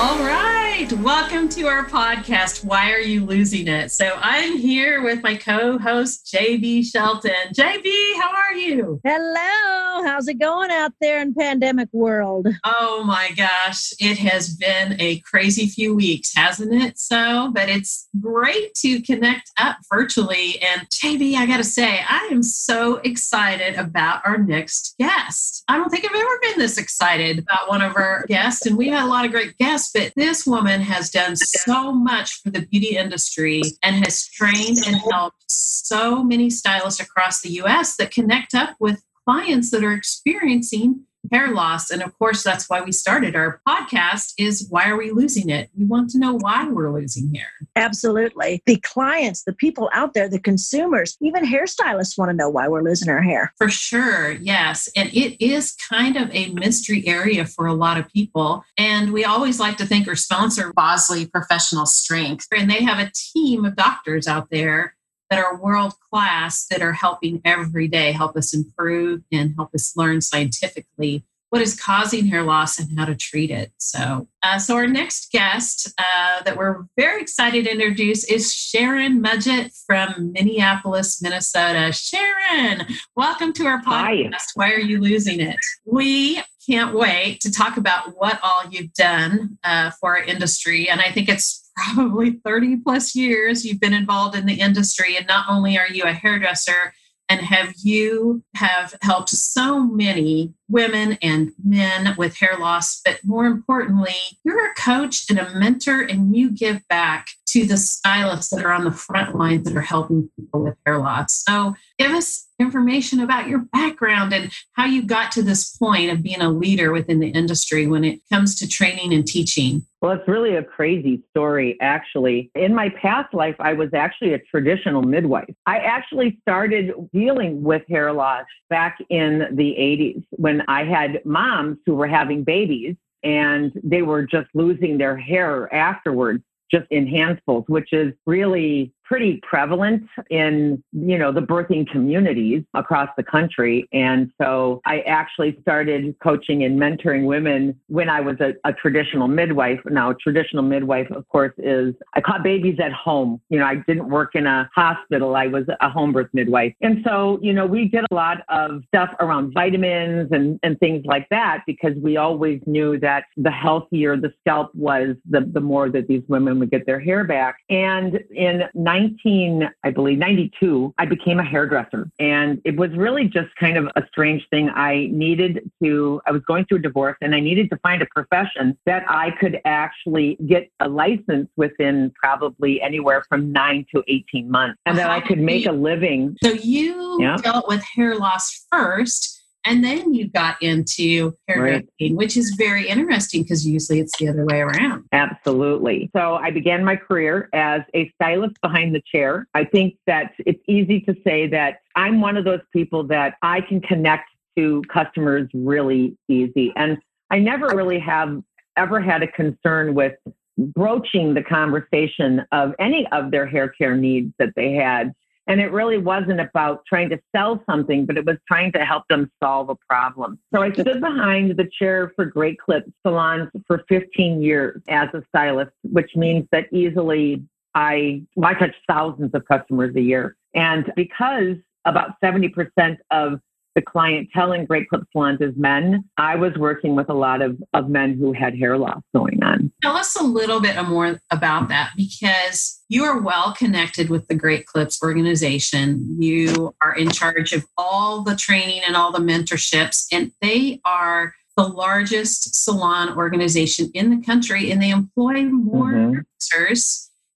All right. Welcome to our podcast, Why Are You Losing It? So I'm here with my co host, JB Shelton. JB, how are you? Hello. How's it going out there in pandemic world? Oh my gosh. It has been a crazy few weeks, hasn't it? So, but it's great to connect up virtually. And JB, I got to say, I am so excited about our next guest. I don't think I've ever been this excited about one of our guests. And we've had a lot of great guests but this woman has done so much for the beauty industry and has trained and helped so many stylists across the US that connect up with clients that are experiencing hair loss. And of course that's why we started our podcast is why are we losing it? We want to know why we're losing hair. Absolutely. The clients the people out there the consumers even hairstylists want to know why we're losing our hair. For sure yes. And it is kind of a mystery area for a lot of people. And we always like to thank our sponsor bosley professional strength and they have a team of doctors out there that are world class that are helping every day help us improve and help us learn scientifically what is causing hair loss and how to treat it. So, uh, so our next guest uh, that we're very excited to introduce is Sharon Mudgett from Minneapolis, Minnesota. Sharon, welcome to our podcast. Hi. Why are you losing it? We can't wait to talk about what all you've done uh, for our industry, and I think it's probably 30 plus years you've been involved in the industry and not only are you a hairdresser and have you have helped so many women and men with hair loss but more importantly you're a coach and a mentor and you give back to the stylists that are on the front lines that are helping people with hair loss so give us information about your background and how you got to this point of being a leader within the industry when it comes to training and teaching well, it's really a crazy story, actually. In my past life, I was actually a traditional midwife. I actually started dealing with hair loss back in the 80s when I had moms who were having babies and they were just losing their hair afterwards, just in handfuls, which is really pretty prevalent in you know the birthing communities across the country. And so i actually started coaching and mentoring women when i was a, a, traditional midwife. Now traditional midwife of course is i caught babies at home. You know i didn't work in a hospital. I was a home birth midwife. And so you know we did a lot of stuff around vitamins and, and things like that because we always knew that the healthier the scalp was the, the more that these women would get their hair back. And in 19, I believe, 92, I became a hairdresser. And it was really just kind of a strange thing. I needed to, I was going through a divorce and I needed to find a profession that I could actually get a license within probably anywhere from nine to 18 months and that I could make a living. So you yeah. dealt with hair loss first and then you got into hairdressing, right. which is very interesting because usually it's the other way around. Absolutely. So I began my career as a stylist behind the chair. I think that it's easy to say that I'm one of those people that I can connect to customers really easy. And I never really have ever had a concern with broaching the conversation of any of their hair care needs that they had and it really wasn't about trying to sell something, but it was trying to help them solve a problem. So I stood behind the chair for Great Clip salons for 15 years as a stylist, which means that easily I, I touch thousands of customers a year. And because about 70% of the clientele in Great Clip Salons is men. I was working with a lot of, of men who had hair loss going on. Tell us a little bit more about that because you are well connected with the Great Clips organization. You are in charge of all the training and all the mentorships, and they are the largest salon organization in the country, and they employ more mm-hmm.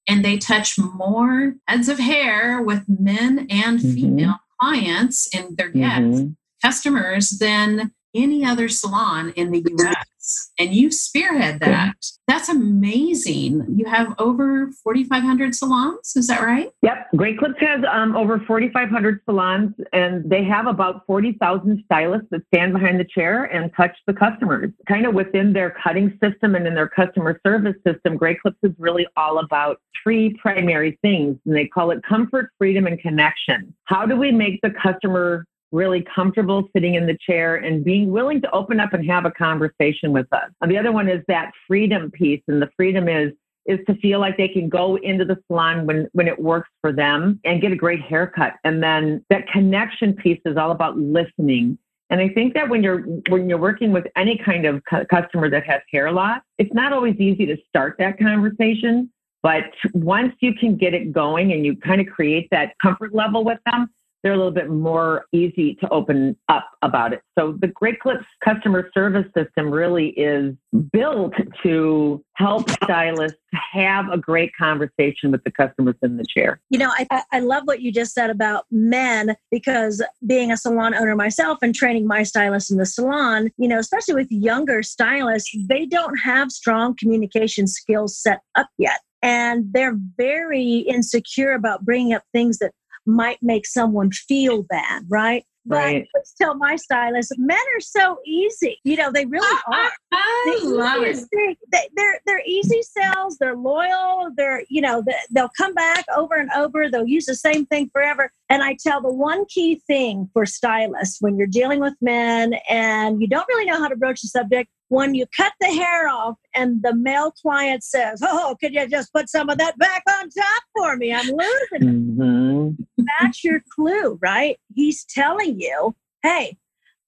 and they touch more heads of hair with men and mm-hmm. female clients and their guests, mm-hmm. customers than any other salon in the US. And you spearhead that. That's amazing. You have over 4,500 salons. Is that right? Yep. Great Clips has um, over 4,500 salons, and they have about 40,000 stylists that stand behind the chair and touch the customers. Kind of within their cutting system and in their customer service system, Great Clips is really all about three primary things, and they call it comfort, freedom, and connection. How do we make the customer really comfortable sitting in the chair and being willing to open up and have a conversation with us. And the other one is that freedom piece. And the freedom is is to feel like they can go into the salon when when it works for them and get a great haircut. And then that connection piece is all about listening. And I think that when you're when you're working with any kind of cu- customer that has hair loss, it's not always easy to start that conversation. But once you can get it going and you kind of create that comfort level with them, they're a little bit more easy to open up about it. So the Great Clips customer service system really is built to help stylists have a great conversation with the customers in the chair. You know, I, I love what you just said about men because being a salon owner myself and training my stylists in the salon, you know, especially with younger stylists, they don't have strong communication skills set up yet. And they're very insecure about bringing up things that might make someone feel bad, right? But Right. I tell my stylist, men are so easy. You know, they really are. I The love it. thing- They, they're they're easy sells. They're loyal. They're you know they, they'll come back over and over. They'll use the same thing forever. And I tell the one key thing for stylists when you're dealing with men and you don't really know how to broach the subject. When you cut the hair off and the male client says, "Oh, could you just put some of that back on top for me? I'm losing." Mhm. That's your clue, right? He's telling you, "Hey,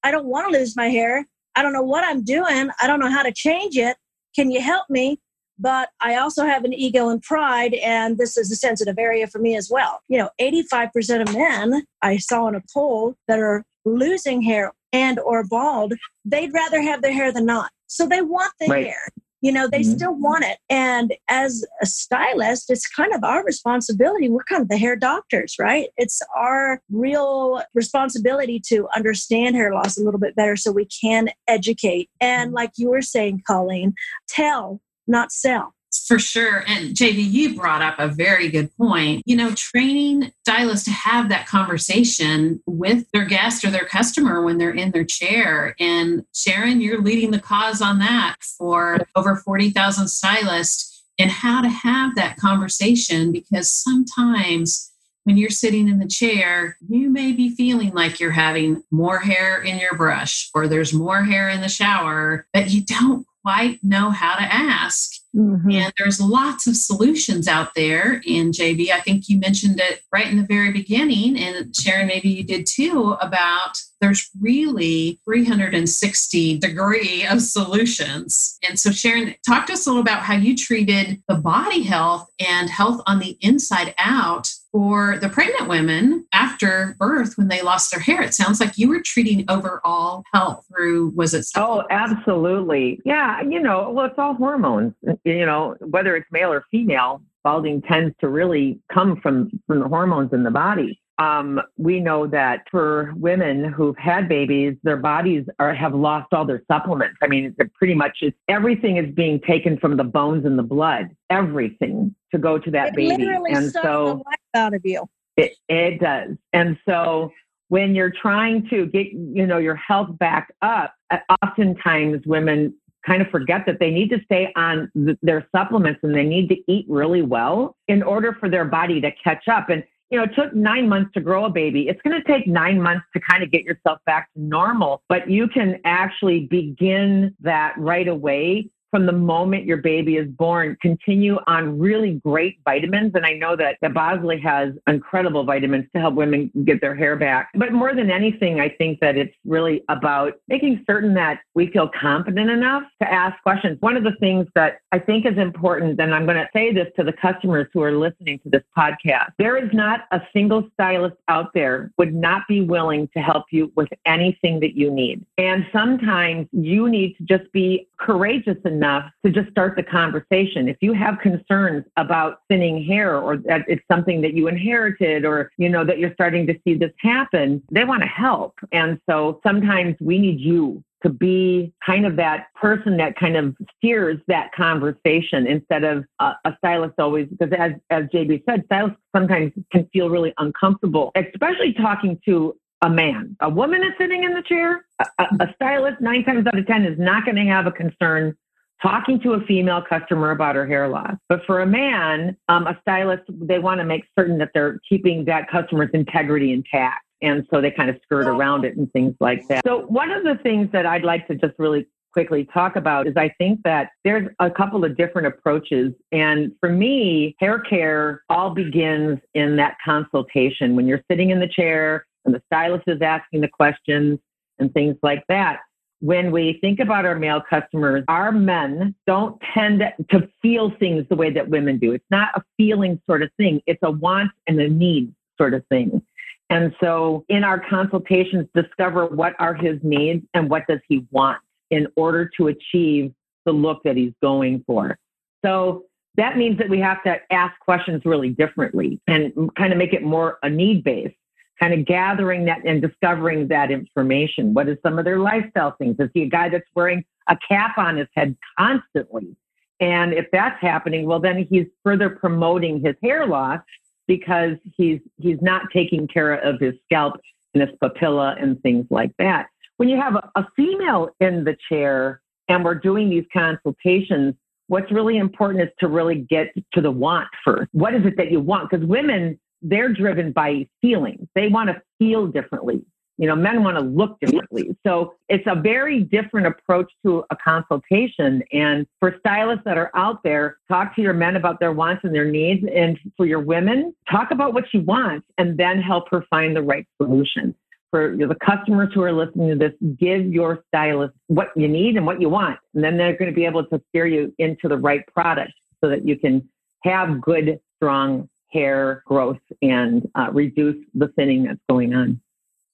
I don't want to lose my hair. I don't know what I'm doing. I don't know how to change it. Can you help me? But I also have an ego and pride, and this is a sensitive area for me as well. You know, 85% of men I saw in a poll that are losing hair and or bald, they'd rather have their hair than not. So they want the Right. hair. You know, they Mhm. still want it. And as a stylist, it's kind of our responsibility. We're kind of the hair doctors, right? It's our real responsibility to understand hair loss a little bit better so we can educate. And like you were saying, Colleen, tell, not sell. For sure. And JB, you brought up a very good point. You know, training stylists to have that conversation with their guest or their customer when they're in their chair. And Sharon, you're leading the cause on that for over 40,000 stylists and how to have that conversation because sometimes when you're sitting in the chair, you may be feeling like you're having more hair in your brush or there's more hair in the shower, but you don't quite know how to ask. Mm-hmm. And there's lots of solutions out there. And JB, I think you mentioned it right in the very beginning. And Sharon, maybe you did too, about there's really 360 degree of solutions. And so Sharon, talk to us a little about how you treated the body health and health on the inside out for the pregnant women after birth when they lost their hair. It sounds like you were treating overall health through, was it? Oh, absolutely. Yeah, you know, well, it's all hormones. You know, whether it's male or female, balding tends to really come from from the hormones in the body. Um, we know that for women who've had babies, their bodies are have lost all their supplements. I mean, it's pretty much it's, everything is being taken from the bones and the blood, everything to go to that it baby. literally and so the life out of you. it, it does. And so when you're trying to get, you know, your health back up, uh, oftentimes women kind of forget that they need to stay on th- their supplements and they need to eat really well in order for their body to catch up. And, you know, it took nine months to grow a baby. It's going to take nine months to kind of get yourself back to normal, but you can actually begin that right away from the moment your baby is born, continue on really great vitamins. And I know that, that Bosley has incredible vitamins to help women get their hair back. But more than anything, I think that it's really about making certain that we feel confident enough to ask questions. One of the things that I think is important, and I'm going to say this to the customers who are listening to this podcast, there is not a single stylist out there would not be willing to help you with anything that you need. And sometimes you need to just be courageous enough to just start the conversation. If you have concerns about thinning hair or that it's something that you inherited or you know that you're starting to see this happen, they want to help. And so sometimes we need you to be kind of that person that kind of steers that conversation instead of a, a stylist always because as as JB said, stylists sometimes can feel really uncomfortable, especially talking to a man. A woman is sitting in the chair. A, a, a stylist nine times out of ten is not going to have a concern talking to a female customer about her hair loss. But for a man, um, a stylist, they want to make certain that they're keeping that customer's integrity intact. And so they kind of skirt around it and things like that. So one of the things that I'd like to just really quickly talk about is I think that there's a couple of different approaches. And for me, hair care all begins in that consultation when you're sitting in the chair and the stylist is asking the questions and things like that. When we think about our male customers, our men don't tend to feel things the way that women do. It's not a feeling sort of thing, it's a want and a need sort of thing. And so in our consultations, discover what are his needs and what does he want in order to achieve the look that he's going for. So that means that we have to ask questions really differently and kind of make it more a need based, kind of gathering that and discovering that information. What is some of their lifestyle things? Is he a guy that's wearing a cap on his head constantly? And if that's happening, well, then he's further promoting his hair loss because he's he's not taking care of his scalp and his papilla and things like that when you have a, a female in the chair and we're doing these consultations, what's really important is to really get to the want first. What is it that you want? Because women, they're driven by feelings. They want to feel differently. You know, men want to look differently. So it's a very different approach to a consultation. And for stylists that are out there, talk to your men about their wants and their needs. And for your women, talk about what she wants and then help her find the right solution for the customers who are listening to this, give your stylist what you need and what you want. And then they're going to be able to steer you into the right product so that you can have good, strong hair growth and uh, reduce the thinning that's going on.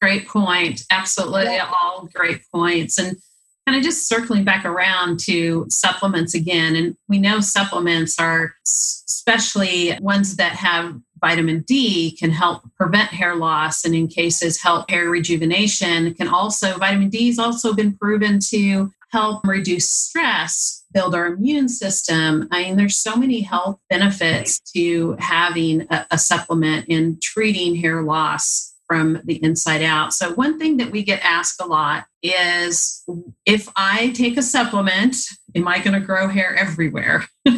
Great point. Absolutely. Yeah. All great points. And kind of just circling back around to supplements again. And we know supplements are, especially ones that have vitamin D can help prevent hair loss and in cases help hair rejuvenation can also vitamin D has also been proven to help reduce stress build our immune system i mean there's so many health benefits to having a, a supplement in treating hair loss from the inside out so one thing that we get asked a lot is if i take a supplement am i going to grow hair everywhere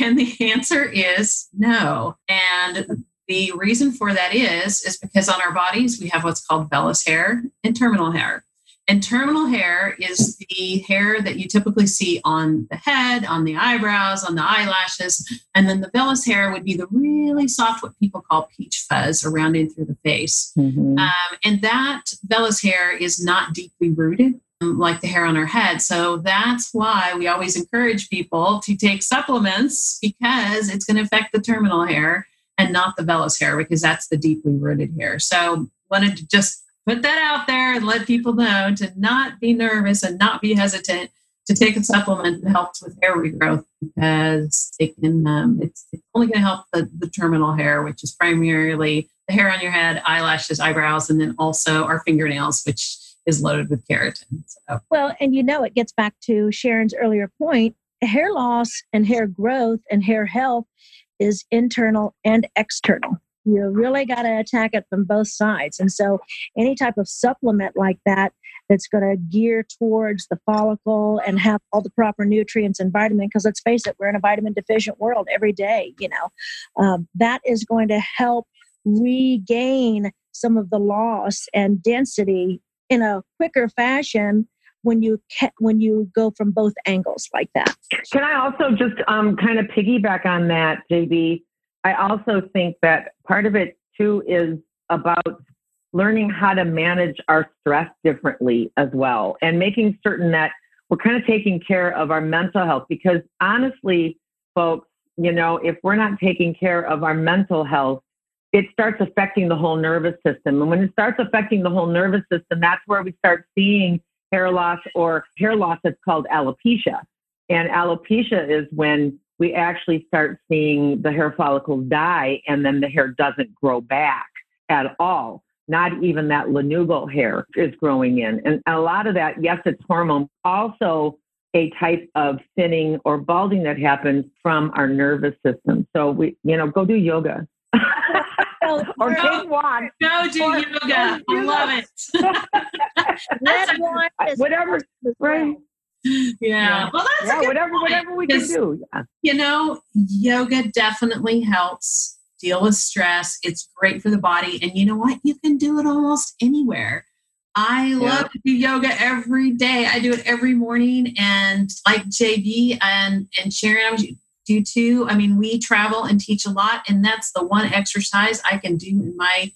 And the answer is no. And the reason for that is is because on our bodies we have what's called vellus hair and terminal hair. And terminal hair is the hair that you typically see on the head, on the eyebrows, on the eyelashes. And then the vellus hair would be the really soft, what people call peach fuzz around in through the face. Mm-hmm. Um, and that vellus hair is not deeply rooted like the hair on our head. So that's why we always encourage people to take supplements because it's going to affect the terminal hair and not the vellus hair because that's the deeply rooted hair. So wanted to just put that out there and let people know to not be nervous and not be hesitant to take a supplement that helps with hair regrowth because it can um, it's, it's only going to help the, the terminal hair which is primarily the hair on your head eyelashes eyebrows and then also our fingernails which is loaded with keratin. So. Well, and you know, it gets back to Sharon's earlier point hair loss and hair growth and hair health is internal and external. You really got to attack it from both sides. And so, any type of supplement like that that's going to gear towards the follicle and have all the proper nutrients and vitamin, because let's face it, we're in a vitamin deficient world every day, you know, um, that is going to help regain some of the loss and density in a quicker fashion when you ca- when you go from both angles like that. Can I also just um, kind of piggyback on that, JB? I also think that part of it too is about learning how to manage our stress differently as well, and making certain that we're kind of taking care of our mental health. Because honestly, folks, you know, if we're not taking care of our mental health, it starts affecting the whole nervous system. And when it starts affecting the whole nervous system, that's where we start seeing hair loss or hair loss that's called alopecia. And alopecia is when we actually start seeing the hair follicles die and then the hair doesn't grow back at all. Not even that lanugo hair is growing in. And a lot of that, yes, it's hormone. Also, a type of thinning or balding that happens from our nervous system. So we, you know, go do yoga. or go, take one. Go do or, yoga. I love it. Whatever. Right. Yeah. yeah. Well, that's yeah, whatever, point. whatever we can do. Yeah. You know, yoga definitely helps deal with stress. It's great for the body. And you know what? You can do it almost anywhere. I love yeah. to do yoga every day. I do it every morning. And like JB and, and Sharon do too. I mean, we travel and teach a lot, and that's the one exercise I can do in my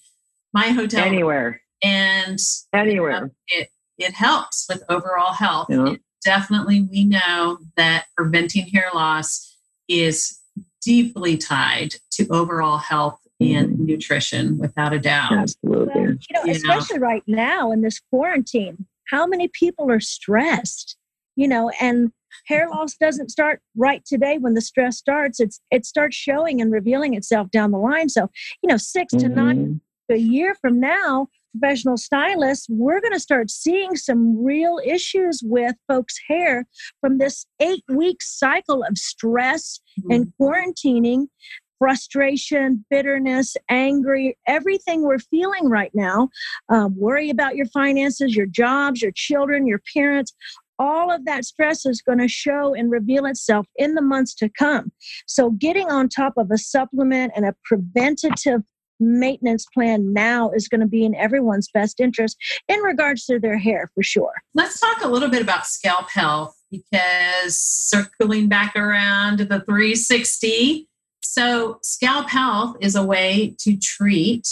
my hotel anywhere. And anywhere. Uh, it it helps with overall health. Yeah. Definitely we know that preventing hair loss is deeply tied to overall health and mm-hmm. nutrition without a doubt. Absolutely. Well, you know, especially right now in this quarantine, how many people are stressed? You know, and hair loss doesn't start right today when the stress starts. It's it starts showing and revealing itself down the line. So, you know, 6 mm-hmm. to nine a year from now, professional stylists, we're going to start seeing some real issues with folks' hair from this eight week cycle of stress mm-hmm. and quarantining, frustration, bitterness, angry, everything we're feeling right now. Um, worry about your finances, your jobs, your children, your parents. All of that stress is going to show and reveal itself in the months to come. So, getting on top of a supplement and a preventative maintenance plan now is going to be in everyone's best interest in regards to their hair for sure. Let's talk a little bit about scalp health because circling back around to the 360. So, scalp health is a way to treat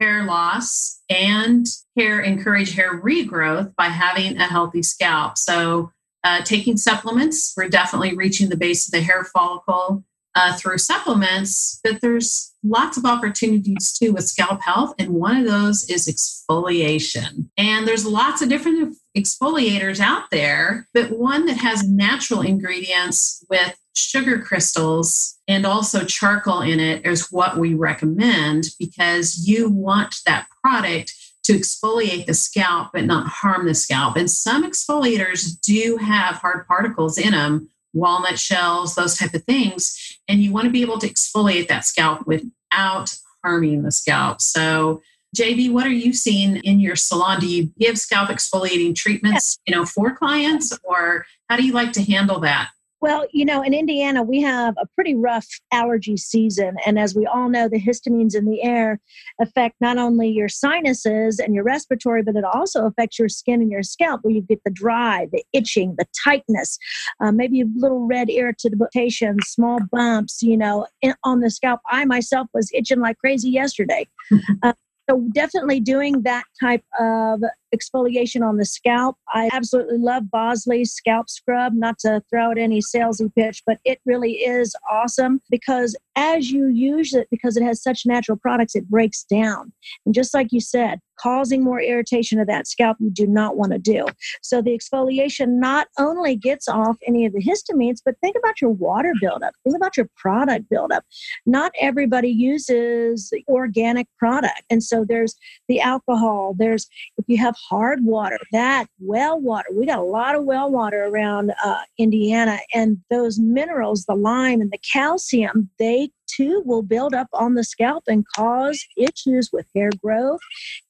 hair loss and hair encourage hair regrowth by having a healthy scalp. So, uh, taking supplements, we're definitely reaching the base of the hair follicle uh, through supplements, but there's lots of opportunities too with scalp health. And one of those is exfoliation. And there's lots of different exfoliators out there, but one that has natural ingredients with sugar crystals and also charcoal in it is what we recommend because you want that product to exfoliate the scalp but not harm the scalp. And some exfoliators do have hard particles in them walnut shells, those type of things. And you want to be able to exfoliate that scalp without harming the scalp. So JB, what are you seeing in your salon? Do you give scalp exfoliating treatments, you know, for clients or how do you like to handle that? Well, you know, in Indiana, we have a pretty rough allergy season. And as we all know, the histamines in the air affect not only your sinuses and your respiratory, but it also affects your skin and your scalp, where you get the dry, the itching, the tightness, uh, maybe a little red irritation, small bumps, you know, in, on the scalp. I myself was itching like crazy yesterday. uh, so definitely doing that type of exfoliation on the scalp. I absolutely love Bosley's scalp scrub, not to throw out any salesy pitch, but it really is awesome because as you use it, because it has such natural products, it breaks down. And just like you said, causing more irritation of that scalp you do not want to do. So the exfoliation not only gets off any of the histamines, but think about your water buildup. Think about your product buildup. Not everybody uses organic product. And so there's the alcohol, there's if you have hard water, that well water. We got a lot of well water around uh, Indiana, and those minerals, the lime and the calcium, they too will build up on the scalp and cause issues with hair growth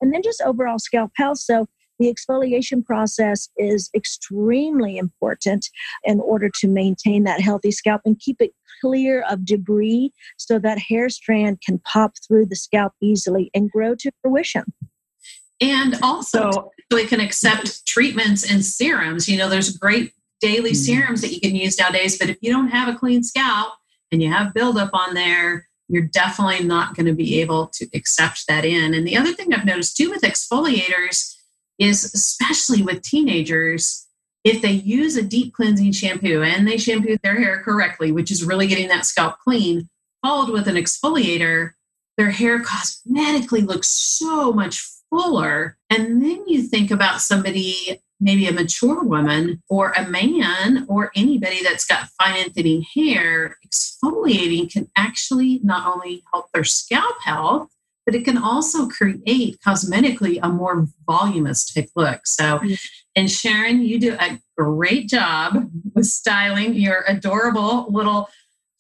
and then just overall scalp health. So the exfoliation process is extremely important in order to maintain that healthy scalp and keep it clear of debris so that hair strand can pop through the scalp easily and grow to fruition and also we can accept treatments and serums you know there's great daily mm-hmm. serums that you can use nowadays but if you don't have a clean scalp and you have buildup on there you're definitely not going to be able to accept that in and the other thing i've noticed too with exfoliators is especially with teenagers if they use a deep cleansing shampoo and they shampoo their hair correctly which is really getting that scalp clean followed with an exfoliator their hair cosmetically looks so much fuller. And then you think about somebody, maybe a mature woman or a man or anybody that's got fine and thinning hair, exfoliating can actually not only help their scalp health, but it can also create cosmetically a more voluminous type look. So, mm-hmm. and Sharon, you do a great job with styling your adorable little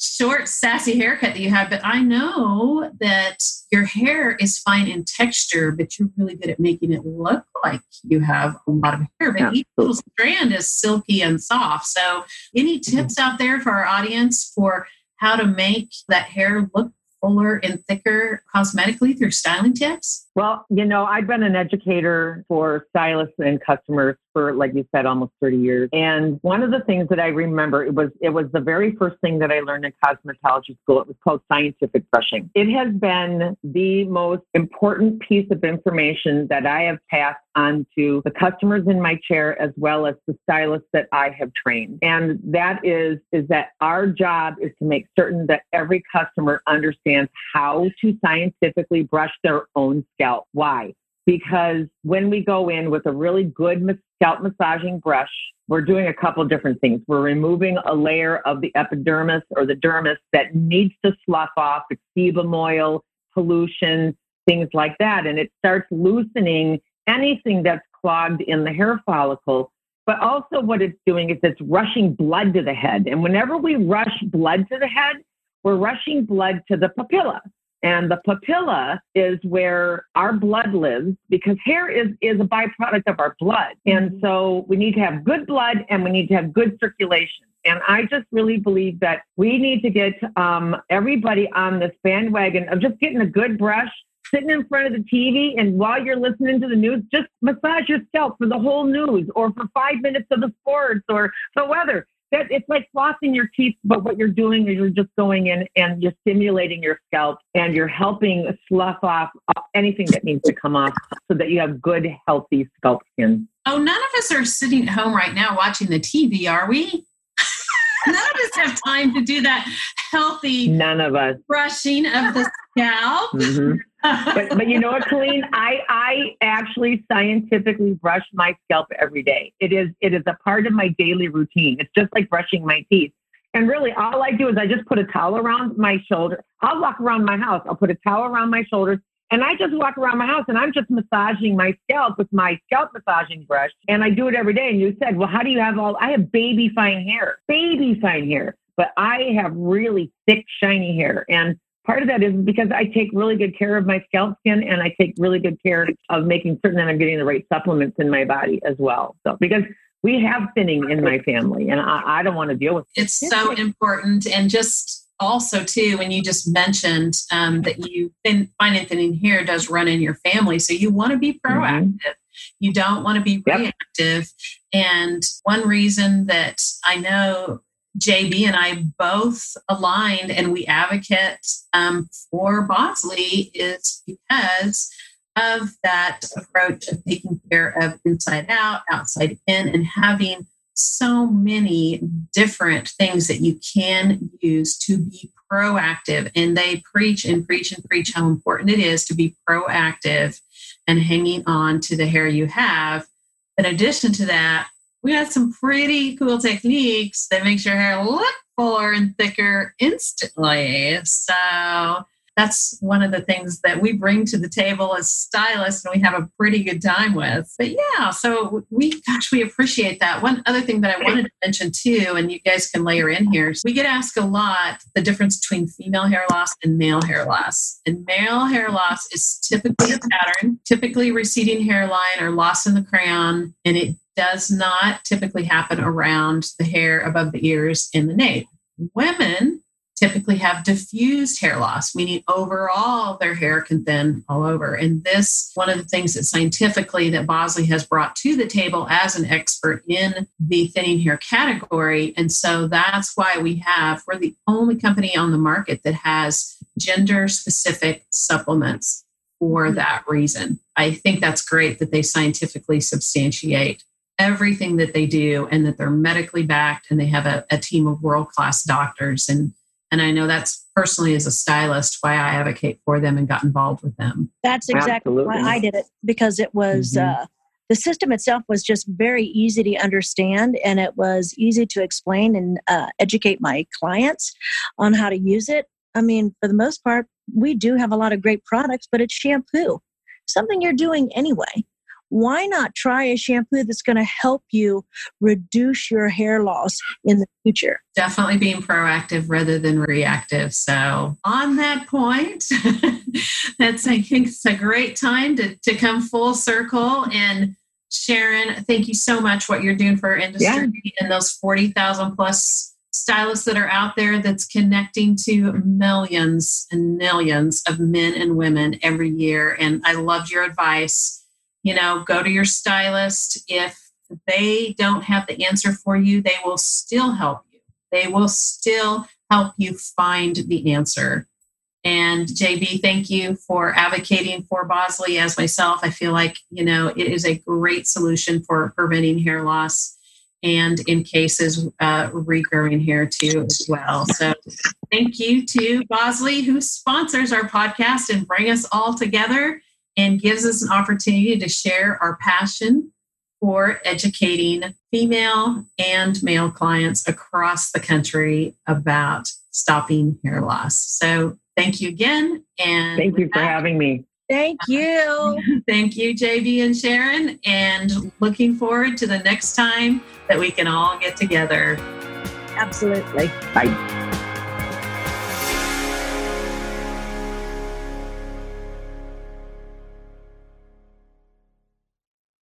short, sassy haircut that you have, but I know that your hair is fine in texture, but you're really good at making it look like you have a lot of hair. But each little strand is silky and soft. So, any mm-hmm. tips out there for our audience for how to make that hair look fuller and thicker cosmetically through styling tips? Well, you know, I've been an educator for stylists and customers for, like you said, almost 30 years. And one of the things that I remember, it was, it was the very first thing that I learned in cosmetology school. It was called scientific brushing. It has been the most important piece of information that I have passed on to the customers in my chair as well as the stylists that I have trained. And that is, is that our job is to make certain that every customer understands how to scientifically brush their own scalp. Why? Because when we go in with a really good scalp massaging brush, we're doing a couple different things. We're removing a layer of the epidermis or the dermis that needs to slough off, it's sebum oil, pollution, things like that. And it starts loosening anything that's clogged in the hair follicle. But also, what it's doing is it's rushing blood to the head. And whenever we rush blood to the head, we're rushing blood to the papilla. And the papilla is where our blood lives because hair is, is a byproduct of our blood. And mm-hmm. so we need to have good blood and we need to have good circulation. And I just really believe that we need to get um, everybody on this bandwagon of just getting a good brush, sitting in front of the TV, and while you're listening to the news, just massage your scalp for the whole news or for five minutes of the sports or the weather that it's like flossing your teeth, but what you're doing is you're just going in and you're stimulating your scalp and you're helping slough off anything that needs to come off so that you have good, healthy scalp skin. Oh, none of us are sitting at home right now watching the TV, are we? none of us have time to do that healthy none of us brushing of the scalp. Mm-hmm but but you know what, Colleen? I I actually scientifically brush my scalp every day. It is it is a part of my daily routine. It's just like brushing my teeth. And really, all I do is I just put a towel around my shoulder. I'll walk around my house. I'll put a towel around my shoulders, and I just walk around my house and I'm just massaging my scalp with my scalp massaging brush. And I do it every day. And you said, well, how do you have all? I have baby fine hair, baby fine hair, but I have really thick, shiny hair. And part of that is because I take really good care of my scalp skin and I take really good care of making certain that I'm getting the right supplements in my body as well. So because we have thinning in my family and I, I don't want to deal with it. It's so important and just also too when you just mentioned um, that you thin, thinning hair does run in your family so you want to be mm-hmm. proactive mm-hmm. you don't want to be yep. reactive and one reason that i know JB and I both aligned and we advocate um, for Bosley is because of that approach of taking care of inside out, outside in, and having so many different things that you can use to be proactive. And they preach and preach and preach how important it is to be proactive and hanging on to the hair you have. In addition to that, we got some pretty cool techniques that makes your hair look fuller and thicker instantly. So that's one of the things that we bring to the table as stylists and we have a pretty good time with. But yeah, so we, gosh, we appreciate that. One other thing that I wanted to mention too, and you guys can layer in here, we get asked a lot the difference between female hair loss and male hair loss. And male hair loss is typically a pattern, typically receding hairline or loss in the crown, and it does not typically happen around the hair above the ears in the nape. Women typically have diffused hair loss, meaning overall their hair can thin all over. And this, one of the things that scientifically that Bosley has brought to the table as an expert in the thinning hair category. And so that's why we have, we're the only company on the market that has gender specific supplements for mm-hmm. that reason. I think that's great that they scientifically substantiate everything that they do and that they're medically backed and they have a, a team of world class doctors and and I know that's personally as a stylist why I advocate for them and got involved with them. That's exactly Absolutely. why I did it because it was mm-hmm. uh, the system itself was just very easy to understand and it was easy to explain and uh, educate my clients on how to use it. I mean, for the most part, we do have a lot of great products, but it's shampoo, something you're doing anyway why not try a shampoo that's going to help you reduce your hair loss in the future? Definitely being proactive rather than reactive. So, on that point, that's I think it's a great time to, to come full circle. And Sharon, thank you so much what you're doing for our industry yeah. and those 40,000 plus stylists that are out there that's connecting to millions and millions of men and women every year. And I loved your advice. You know, go to your stylist. If they don't have the answer for you, they will still help you. They will still help you find the answer. And JB, thank you for advocating for Bosley as myself. I feel like, you know, it is a great solution for preventing hair loss and in cases uh, regrowing hair too as well. So thank you to Bosley who sponsors our podcast and bring us all together and gives us an opportunity to share our passion for educating female and male clients across the country about stopping hair loss. So thank you again. And thank you for that, having me. Thank you. Thank you, JB and Sharon. And looking forward to the next time that we can all get together. Absolutely. Bye.